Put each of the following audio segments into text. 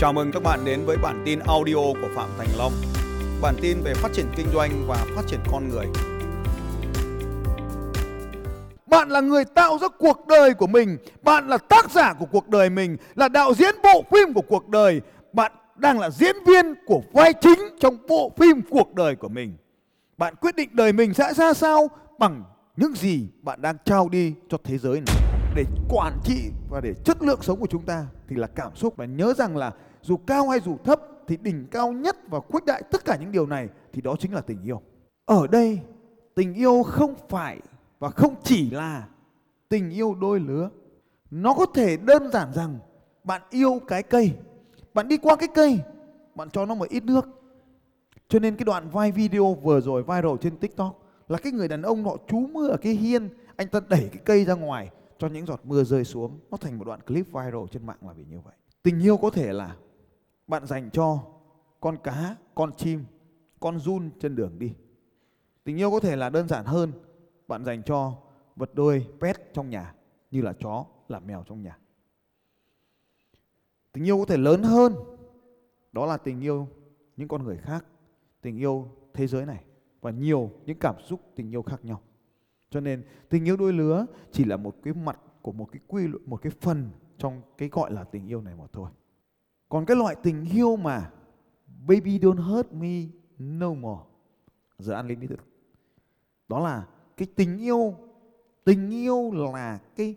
Chào mừng các bạn đến với bản tin audio của Phạm Thành Long. Bản tin về phát triển kinh doanh và phát triển con người. Bạn là người tạo ra cuộc đời của mình, bạn là tác giả của cuộc đời mình, là đạo diễn bộ phim của cuộc đời, bạn đang là diễn viên của vai chính trong bộ phim cuộc đời của mình. Bạn quyết định đời mình sẽ ra sao bằng những gì bạn đang trao đi cho thế giới này để quản trị và để chất lượng sống của chúng ta thì là cảm xúc và nhớ rằng là dù cao hay dù thấp thì đỉnh cao nhất và khuếch đại tất cả những điều này thì đó chính là tình yêu. Ở đây tình yêu không phải và không chỉ là tình yêu đôi lứa. Nó có thể đơn giản rằng bạn yêu cái cây, bạn đi qua cái cây, bạn cho nó một ít nước. Cho nên cái đoạn vai video vừa rồi viral trên TikTok là cái người đàn ông họ trú mưa ở cái hiên, anh ta đẩy cái cây ra ngoài cho những giọt mưa rơi xuống. Nó thành một đoạn clip viral trên mạng là vì như vậy. Tình yêu có thể là bạn dành cho con cá, con chim, con run trên đường đi. Tình yêu có thể là đơn giản hơn, bạn dành cho vật đôi pet trong nhà như là chó, là mèo trong nhà. Tình yêu có thể lớn hơn, đó là tình yêu những con người khác, tình yêu thế giới này và nhiều những cảm xúc tình yêu khác nhau. Cho nên tình yêu đôi lứa chỉ là một cái mặt của một cái quy luật, một cái phần trong cái gọi là tình yêu này mà thôi. Còn cái loại tình yêu mà baby don't hurt me no more. giờ ăn lên đi được Đó là cái tình yêu tình yêu là cái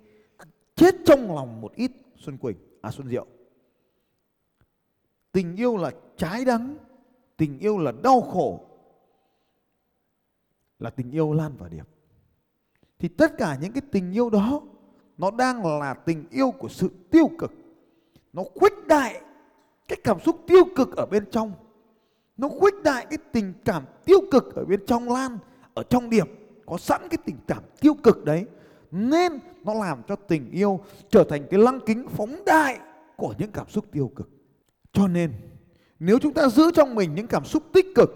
chết trong lòng một ít Xuân Quỳnh, à Xuân Diệu. Tình yêu là trái đắng, tình yêu là đau khổ, là tình yêu Lan và Điệp. Thì tất cả những cái tình yêu đó nó đang là tình yêu của sự tiêu cực. Nó khuếch đại cái cảm xúc tiêu cực ở bên trong. Nó khuếch đại cái tình cảm tiêu cực ở bên trong Lan, ở trong điểm có sẵn cái tình cảm tiêu cực đấy nên nó làm cho tình yêu trở thành cái lăng kính phóng đại của những cảm xúc tiêu cực cho nên nếu chúng ta giữ trong mình những cảm xúc tích cực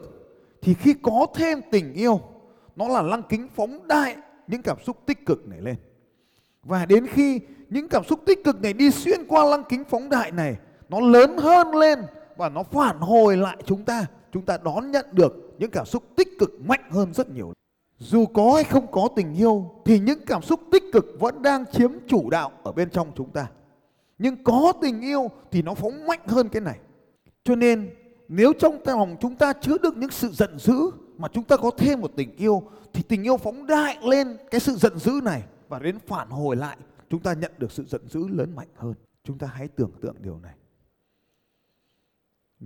thì khi có thêm tình yêu nó là lăng kính phóng đại những cảm xúc tích cực này lên và đến khi những cảm xúc tích cực này đi xuyên qua lăng kính phóng đại này nó lớn hơn lên và nó phản hồi lại chúng ta chúng ta đón nhận được những cảm xúc tích cực mạnh hơn rất nhiều dù có hay không có tình yêu, thì những cảm xúc tích cực vẫn đang chiếm chủ đạo ở bên trong chúng ta. Nhưng có tình yêu thì nó phóng mạnh hơn cái này. Cho nên, nếu trong lòng chúng ta chứa được những sự giận dữ mà chúng ta có thêm một tình yêu, thì tình yêu phóng đại lên cái sự giận dữ này và đến phản hồi lại, chúng ta nhận được sự giận dữ lớn mạnh hơn. Chúng ta hãy tưởng tượng điều này.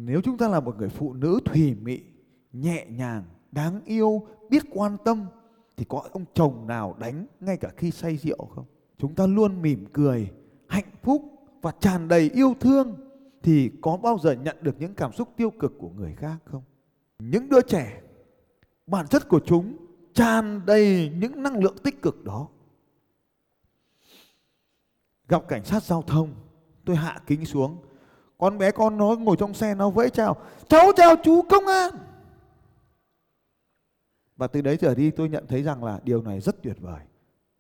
Nếu chúng ta là một người phụ nữ thùy mị, nhẹ nhàng, đáng yêu, biết quan tâm thì có ông chồng nào đánh ngay cả khi say rượu không? Chúng ta luôn mỉm cười, hạnh phúc và tràn đầy yêu thương thì có bao giờ nhận được những cảm xúc tiêu cực của người khác không? Những đứa trẻ bản chất của chúng tràn đầy những năng lượng tích cực đó. Gặp cảnh sát giao thông, tôi hạ kính xuống. Con bé con nó ngồi trong xe nó vẫy chào, cháu chào chú công an. Và từ đấy trở đi tôi nhận thấy rằng là điều này rất tuyệt vời.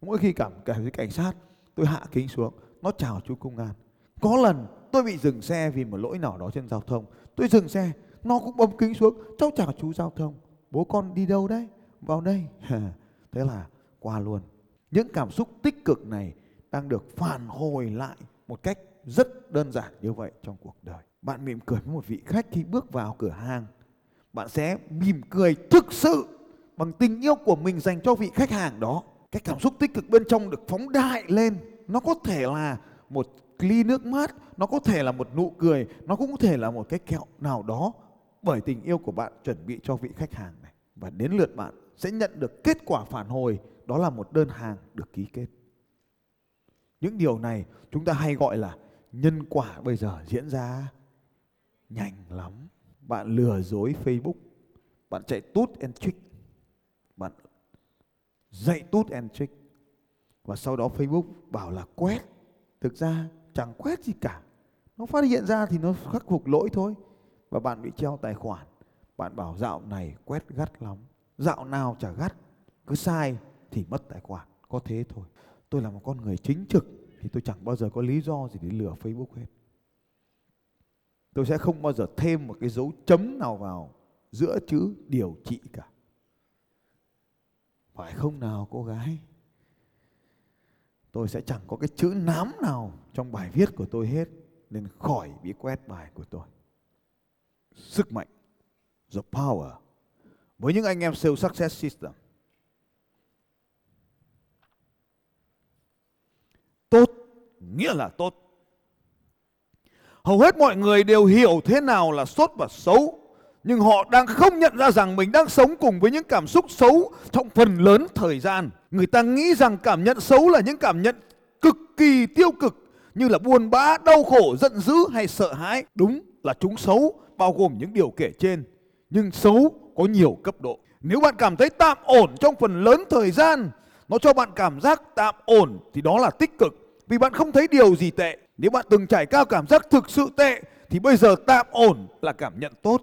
Mỗi khi cảm cảm thấy cảnh sát, tôi hạ kính xuống, nó chào chú công an. Có lần tôi bị dừng xe vì một lỗi nào đó trên giao thông. Tôi dừng xe, nó cũng bấm kính xuống, cháu chào chú giao thông. Bố con đi đâu đấy? Vào đây. Thế là qua luôn. Những cảm xúc tích cực này đang được phản hồi lại một cách rất đơn giản như vậy trong cuộc đời. Bạn mỉm cười với một vị khách khi bước vào cửa hàng. Bạn sẽ mỉm cười thực sự bằng tình yêu của mình dành cho vị khách hàng đó cái cảm xúc tích cực bên trong được phóng đại lên nó có thể là một ly nước mát, nó có thể là một nụ cười, nó cũng có thể là một cái kẹo nào đó bởi tình yêu của bạn chuẩn bị cho vị khách hàng này và đến lượt bạn sẽ nhận được kết quả phản hồi, đó là một đơn hàng được ký kết những điều này chúng ta hay gọi là nhân quả bây giờ diễn ra nhanh lắm. Bạn lừa dối facebook, bạn chạy tút and trick, bạn dạy tút and trick. Và sau đó Facebook bảo là quét. Thực ra chẳng quét gì cả. Nó phát hiện ra thì nó khắc phục lỗi thôi. Và bạn bị treo tài khoản. Bạn bảo dạo này quét gắt lắm. Dạo nào chả gắt. Cứ sai thì mất tài khoản. Có thế thôi. Tôi là một con người chính trực thì tôi chẳng bao giờ có lý do gì để lừa Facebook hết. Tôi sẽ không bao giờ thêm một cái dấu chấm nào vào giữa chữ điều trị cả. Phải không nào, cô gái? Tôi sẽ chẳng có cái chữ nám nào trong bài viết của tôi hết, nên khỏi bị quét bài của tôi. Sức mạnh, the power. Với những anh em sales success system tốt, nghĩa là tốt. Hầu hết mọi người đều hiểu thế nào là tốt và xấu, nhưng họ đang không nhận ra rằng mình đang sống cùng với những cảm xúc xấu trong phần lớn thời gian. Người ta nghĩ rằng cảm nhận xấu là những cảm nhận cực kỳ tiêu cực, như là buồn bã, đau khổ, giận dữ hay sợ hãi. Đúng là chúng xấu, bao gồm những điều kể trên, nhưng xấu có nhiều cấp độ. Nếu bạn cảm thấy tạm ổn trong phần lớn thời gian nó cho bạn cảm giác tạm ổn thì đó là tích cực. Vì bạn không thấy điều gì tệ. Nếu bạn từng trải cao cảm giác thực sự tệ, thì bây giờ tạm ổn là cảm nhận tốt.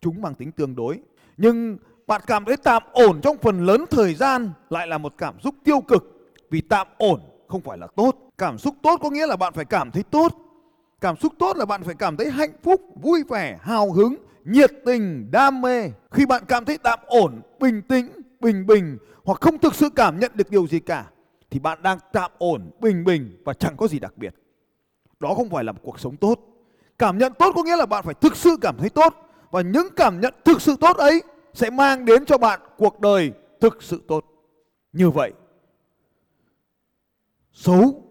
Chúng mang tính tương đối. Nhưng bạn cảm thấy tạm ổn trong phần lớn thời gian lại là một cảm xúc tiêu cực. Vì tạm ổn không phải là tốt. Cảm xúc tốt có nghĩa là bạn phải cảm thấy tốt. Cảm xúc tốt là bạn phải cảm thấy hạnh phúc, vui vẻ, hào hứng, nhiệt tình, đam mê. Khi bạn cảm thấy tạm ổn, bình tĩnh bình bình hoặc không thực sự cảm nhận được điều gì cả, thì bạn đang tạm ổn, bình bình và chẳng có gì đặc biệt. Đó không phải là một cuộc sống tốt. Cảm nhận tốt có nghĩa là bạn phải thực sự cảm thấy tốt và những cảm nhận thực sự tốt ấy sẽ mang đến cho bạn cuộc đời thực sự tốt. Như vậy, xấu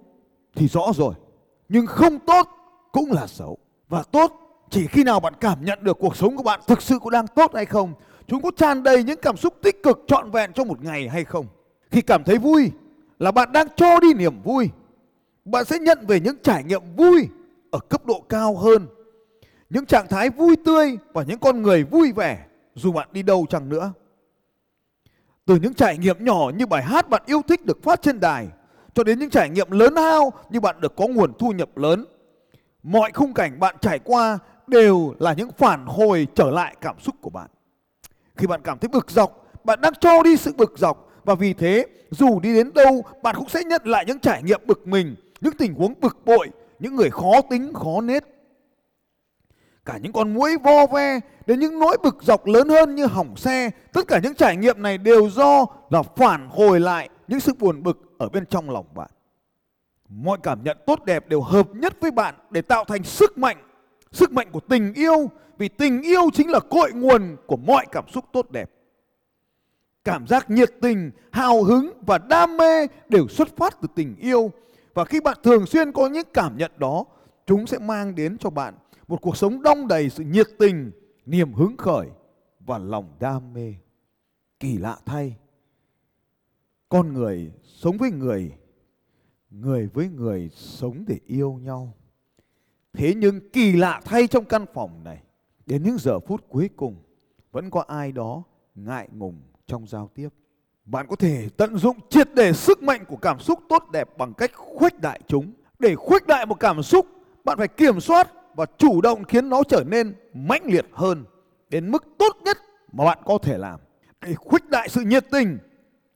thì rõ rồi, nhưng không tốt cũng là xấu. Và tốt chỉ khi nào bạn cảm nhận được cuộc sống của bạn thực sự có đang tốt hay không chúng có tràn đầy những cảm xúc tích cực trọn vẹn trong một ngày hay không? Khi cảm thấy vui là bạn đang cho đi niềm vui. Bạn sẽ nhận về những trải nghiệm vui ở cấp độ cao hơn. Những trạng thái vui tươi và những con người vui vẻ dù bạn đi đâu chẳng nữa. Từ những trải nghiệm nhỏ như bài hát bạn yêu thích được phát trên đài cho đến những trải nghiệm lớn lao như bạn được có nguồn thu nhập lớn, mọi khung cảnh bạn trải qua đều là những phản hồi trở lại cảm xúc của bạn khi bạn cảm thấy bực dọc, bạn đang cho đi sự bực dọc. Và vì thế, dù đi đến đâu, bạn cũng sẽ nhận lại những trải nghiệm bực mình, những tình huống bực bội, những người khó tính, khó nết. Cả những con muỗi vo ve đến những nỗi bực dọc lớn hơn như hỏng xe, tất cả những trải nghiệm này đều do là phản hồi lại những sự buồn bực ở bên trong lòng bạn. Mọi cảm nhận tốt đẹp đều hợp nhất với bạn để tạo thành sức mạnh sức mạnh của tình yêu, vì tình yêu chính là cội nguồn của mọi cảm xúc tốt đẹp. Cảm giác nhiệt tình, hào hứng và đam mê đều xuất phát từ tình yêu. Và khi bạn thường xuyên có những cảm nhận đó, chúng sẽ mang đến cho bạn một cuộc sống đong đầy sự nhiệt tình, niềm hứng khởi và lòng đam mê. Kỳ lạ thay, con người sống với người người với người sống để yêu nhau thế nhưng kỳ lạ thay trong căn phòng này, đến những giờ phút cuối cùng, vẫn có ai đó ngại ngùng trong giao tiếp. Bạn có thể tận dụng triệt để sức mạnh của cảm xúc tốt đẹp bằng cách khuếch đại chúng. Để khuếch đại một cảm xúc, bạn phải kiểm soát và chủ động khiến nó trở nên mãnh liệt hơn, đến mức tốt nhất mà bạn có thể làm. Để khuếch đại sự nhiệt tình,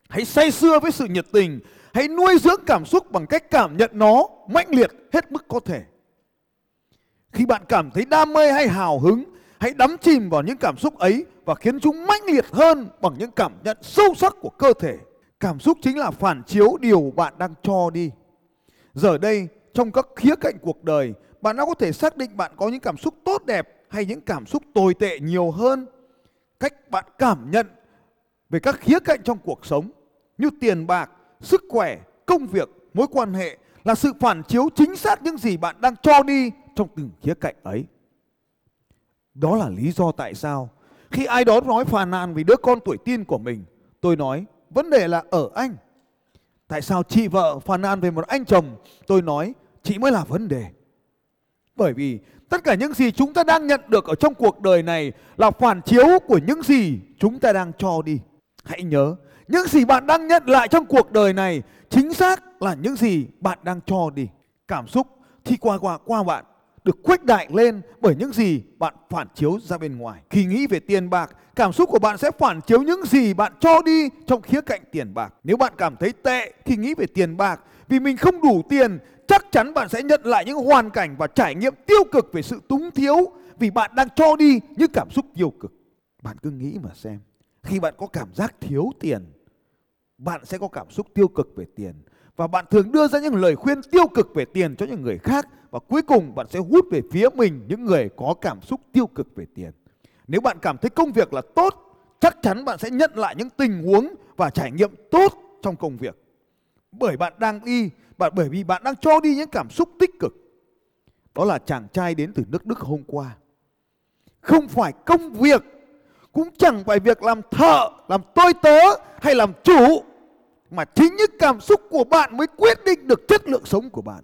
hãy say sưa với sự nhiệt tình, hãy nuôi dưỡng cảm xúc bằng cách cảm nhận nó mãnh liệt hết mức có thể khi bạn cảm thấy đam mê hay hào hứng, hãy đắm chìm vào những cảm xúc ấy và khiến chúng mãnh liệt hơn bằng những cảm nhận sâu sắc của cơ thể. Cảm xúc chính là phản chiếu điều bạn đang cho đi. Giờ đây, trong các khía cạnh cuộc đời, bạn đã có thể xác định bạn có những cảm xúc tốt đẹp hay những cảm xúc tồi tệ nhiều hơn. Cách bạn cảm nhận về các khía cạnh trong cuộc sống như tiền bạc, sức khỏe, công việc, mối quan hệ là sự phản chiếu chính xác những gì bạn đang cho đi trong từng khía cạnh ấy đó là lý do tại sao khi ai đó nói phàn nàn vì đứa con tuổi tin của mình tôi nói vấn đề là ở anh tại sao chị vợ phàn nàn về một anh chồng tôi nói chị mới là vấn đề bởi vì tất cả những gì chúng ta đang nhận được ở trong cuộc đời này là phản chiếu của những gì chúng ta đang cho đi. Hãy nhớ, những gì bạn đang nhận lại trong cuộc đời này chính xác là những gì bạn đang cho đi. Cảm xúc thì qua qua qua bạn được khuếch đại lên bởi những gì bạn phản chiếu ra bên ngoài. Khi nghĩ về tiền bạc, cảm xúc của bạn sẽ phản chiếu những gì bạn cho đi trong khía cạnh tiền bạc. Nếu bạn cảm thấy tệ khi nghĩ về tiền bạc vì mình không đủ tiền chắc chắn bạn sẽ nhận lại những hoàn cảnh và trải nghiệm tiêu cực về sự túng thiếu vì bạn đang cho đi những cảm xúc tiêu cực. Bạn cứ nghĩ mà xem, khi bạn có cảm giác thiếu tiền, bạn sẽ có cảm xúc tiêu cực về tiền và bạn thường đưa ra những lời khuyên tiêu cực về tiền cho những người khác và cuối cùng bạn sẽ hút về phía mình những người có cảm xúc tiêu cực về tiền. Nếu bạn cảm thấy công việc là tốt, chắc chắn bạn sẽ nhận lại những tình huống và trải nghiệm tốt trong công việc. Bởi bạn đang đi, bạn bởi vì bạn đang cho đi những cảm xúc tích cực. Đó là chàng trai đến từ nước Đức hôm qua. Không phải công việc, cũng chẳng phải việc làm thợ, làm tôi tớ hay làm chủ mà chính những cảm xúc của bạn mới quyết định được chất lượng sống của bạn.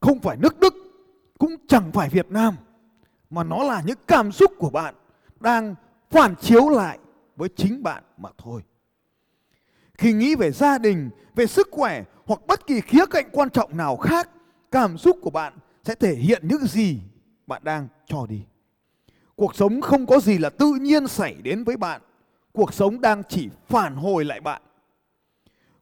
Không phải nước Đức, cũng chẳng phải Việt Nam mà nó là những cảm xúc của bạn đang phản chiếu lại với chính bạn mà thôi. Khi nghĩ về gia đình, về sức khỏe hoặc bất kỳ khía cạnh quan trọng nào khác, cảm xúc của bạn sẽ thể hiện những gì bạn đang cho đi. Cuộc sống không có gì là tự nhiên xảy đến với bạn. Cuộc sống đang chỉ phản hồi lại bạn.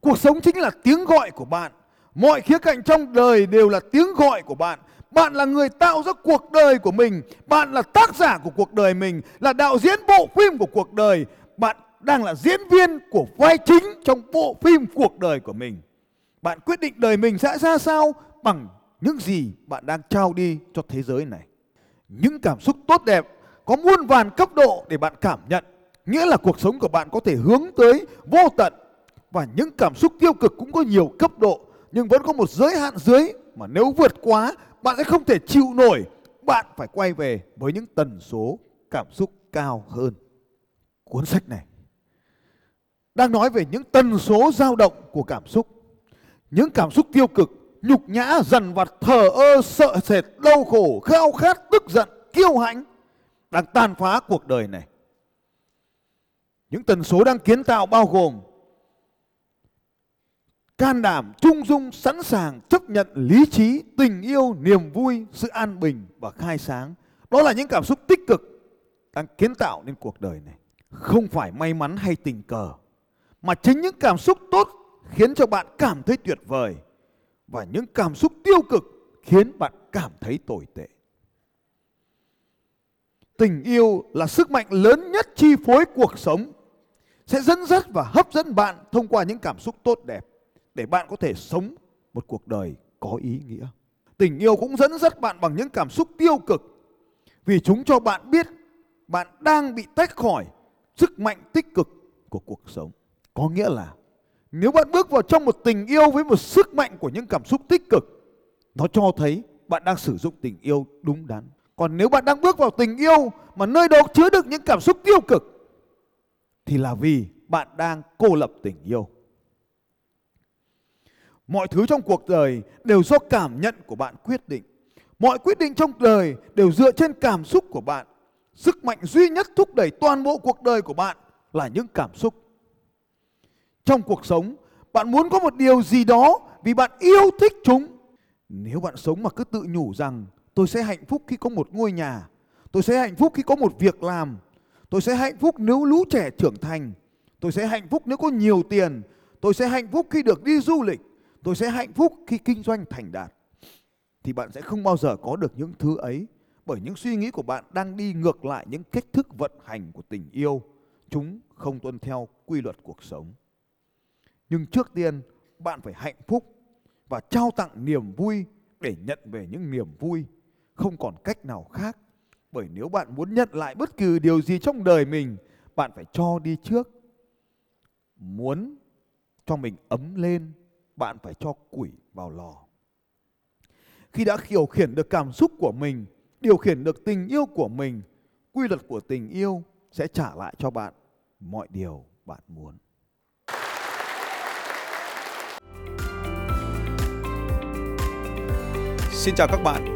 Cuộc sống chính là tiếng gọi của bạn. Mọi khía cạnh trong đời đều là tiếng gọi của bạn. Bạn là người tạo ra cuộc đời của mình. Bạn là tác giả của cuộc đời mình. Là đạo diễn bộ phim của cuộc đời. Bạn đang là diễn viên của vai chính trong bộ phim cuộc đời của mình. Bạn quyết định đời mình sẽ ra sao bằng những gì bạn đang trao đi cho thế giới này. Những cảm xúc tốt đẹp có muôn vàn cấp độ để bạn cảm nhận. Nghĩa là cuộc sống của bạn có thể hướng tới vô tận và những cảm xúc tiêu cực cũng có nhiều cấp độ nhưng vẫn có một giới hạn dưới mà nếu vượt quá bạn sẽ không thể chịu nổi. Bạn phải quay về với những tần số cảm xúc cao hơn. Cuốn sách này đang nói về những tần số dao động của cảm xúc. Những cảm xúc tiêu cực, nhục nhã, dằn vặt, thờ ơ, sợ sệt, đau khổ, khao khát, tức giận, kiêu hãnh đang tàn phá cuộc đời này. Những tần số đang kiến tạo bao gồm can đảm, trung dung, sẵn sàng chấp nhận lý trí, tình yêu, niềm vui, sự an bình và khai sáng. Đó là những cảm xúc tích cực đang kiến tạo nên cuộc đời này. Không phải may mắn hay tình cờ, mà chính những cảm xúc tốt khiến cho bạn cảm thấy tuyệt vời và những cảm xúc tiêu cực khiến bạn cảm thấy tồi tệ. Tình yêu là sức mạnh lớn nhất chi phối cuộc sống sẽ dẫn dắt và hấp dẫn bạn thông qua những cảm xúc tốt đẹp để bạn có thể sống một cuộc đời có ý nghĩa. Tình yêu cũng dẫn dắt bạn bằng những cảm xúc tiêu cực vì chúng cho bạn biết bạn đang bị tách khỏi sức mạnh tích cực của cuộc sống. Có nghĩa là nếu bạn bước vào trong một tình yêu với một sức mạnh của những cảm xúc tích cực, nó cho thấy bạn đang sử dụng tình yêu đúng đắn. Còn nếu bạn đang bước vào tình yêu mà nơi đó chứa được những cảm xúc tiêu cực thì là vì bạn đang cô lập tình yêu. Mọi thứ trong cuộc đời đều do cảm nhận của bạn quyết định. Mọi quyết định trong đời đều dựa trên cảm xúc của bạn. Sức mạnh duy nhất thúc đẩy toàn bộ cuộc đời của bạn là những cảm xúc. Trong cuộc sống, bạn muốn có một điều gì đó vì bạn yêu thích chúng. Nếu bạn sống mà cứ tự nhủ rằng tôi sẽ hạnh phúc khi có một ngôi nhà, tôi sẽ hạnh phúc khi có một việc làm, tôi sẽ hạnh phúc nếu lũ trẻ trưởng thành, tôi sẽ hạnh phúc nếu có nhiều tiền, tôi sẽ hạnh phúc khi được đi du lịch, tôi sẽ hạnh phúc khi kinh doanh thành đạt. Thì bạn sẽ không bao giờ có được những thứ ấy bởi những suy nghĩ của bạn đang đi ngược lại những cách thức vận hành của tình yêu. Chúng không tuân theo quy luật cuộc sống. Nhưng trước tiên bạn phải hạnh phúc và trao tặng niềm vui để nhận về những niềm vui. Không còn cách nào khác bởi nếu bạn muốn nhận lại bất cứ điều gì trong đời mình bạn phải cho đi trước muốn cho mình ấm lên bạn phải cho quỷ vào lò. Khi đã điều khiển được cảm xúc của mình, điều khiển được tình yêu của mình, quy luật của tình yêu sẽ trả lại cho bạn mọi điều bạn muốn. Xin chào các bạn